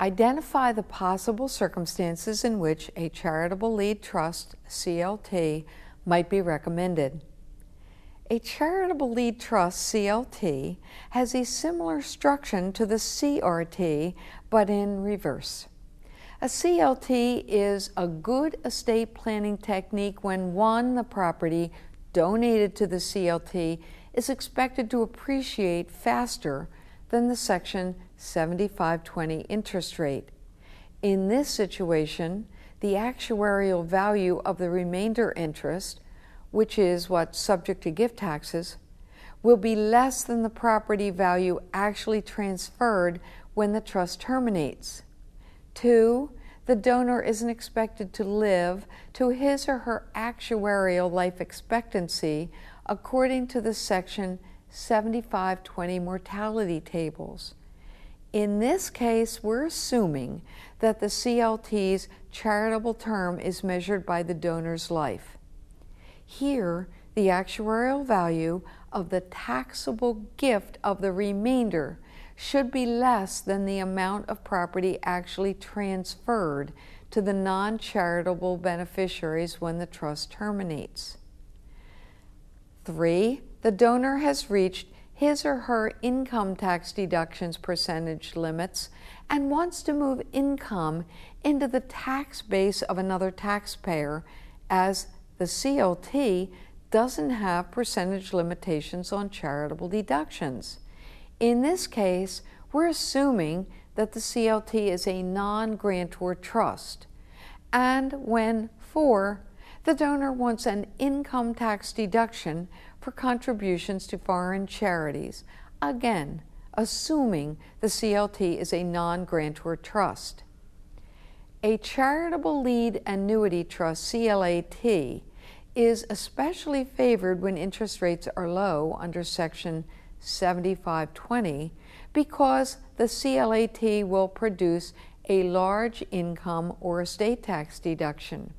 Identify the possible circumstances in which a charitable lead trust CLT might be recommended. A charitable lead trust CLT has a similar structure to the CRT but in reverse. A CLT is a good estate planning technique when one, the property donated to the CLT is expected to appreciate faster than the Section 7520 interest rate. In this situation, the actuarial value of the remainder interest, which is what's subject to gift taxes, will be less than the property value actually transferred when the trust terminates. Two, the donor isn't expected to live to his or her actuarial life expectancy according to the Section 7520 mortality tables. In this case, we're assuming that the CLT's charitable term is measured by the donor's life. Here, the actuarial value of the taxable gift of the remainder should be less than the amount of property actually transferred to the non charitable beneficiaries when the trust terminates. Three, the donor has reached his or her income tax deductions percentage limits and wants to move income into the tax base of another taxpayer, as the CLT doesn't have percentage limitations on charitable deductions. In this case, we're assuming that the CLT is a non grantor trust. And when, four, the donor wants an income tax deduction for contributions to foreign charities, again, assuming the CLT is a non grantor trust. A charitable lead annuity trust, CLAT, is especially favored when interest rates are low under Section 7520 because the CLAT will produce a large income or estate tax deduction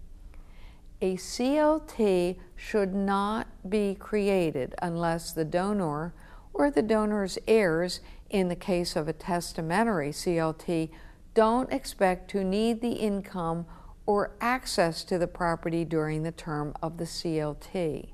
a CLT should not be created unless the donor or the donor's heirs, in the case of a testamentary CLT, don't expect to need the income or access to the property during the term of the CLT.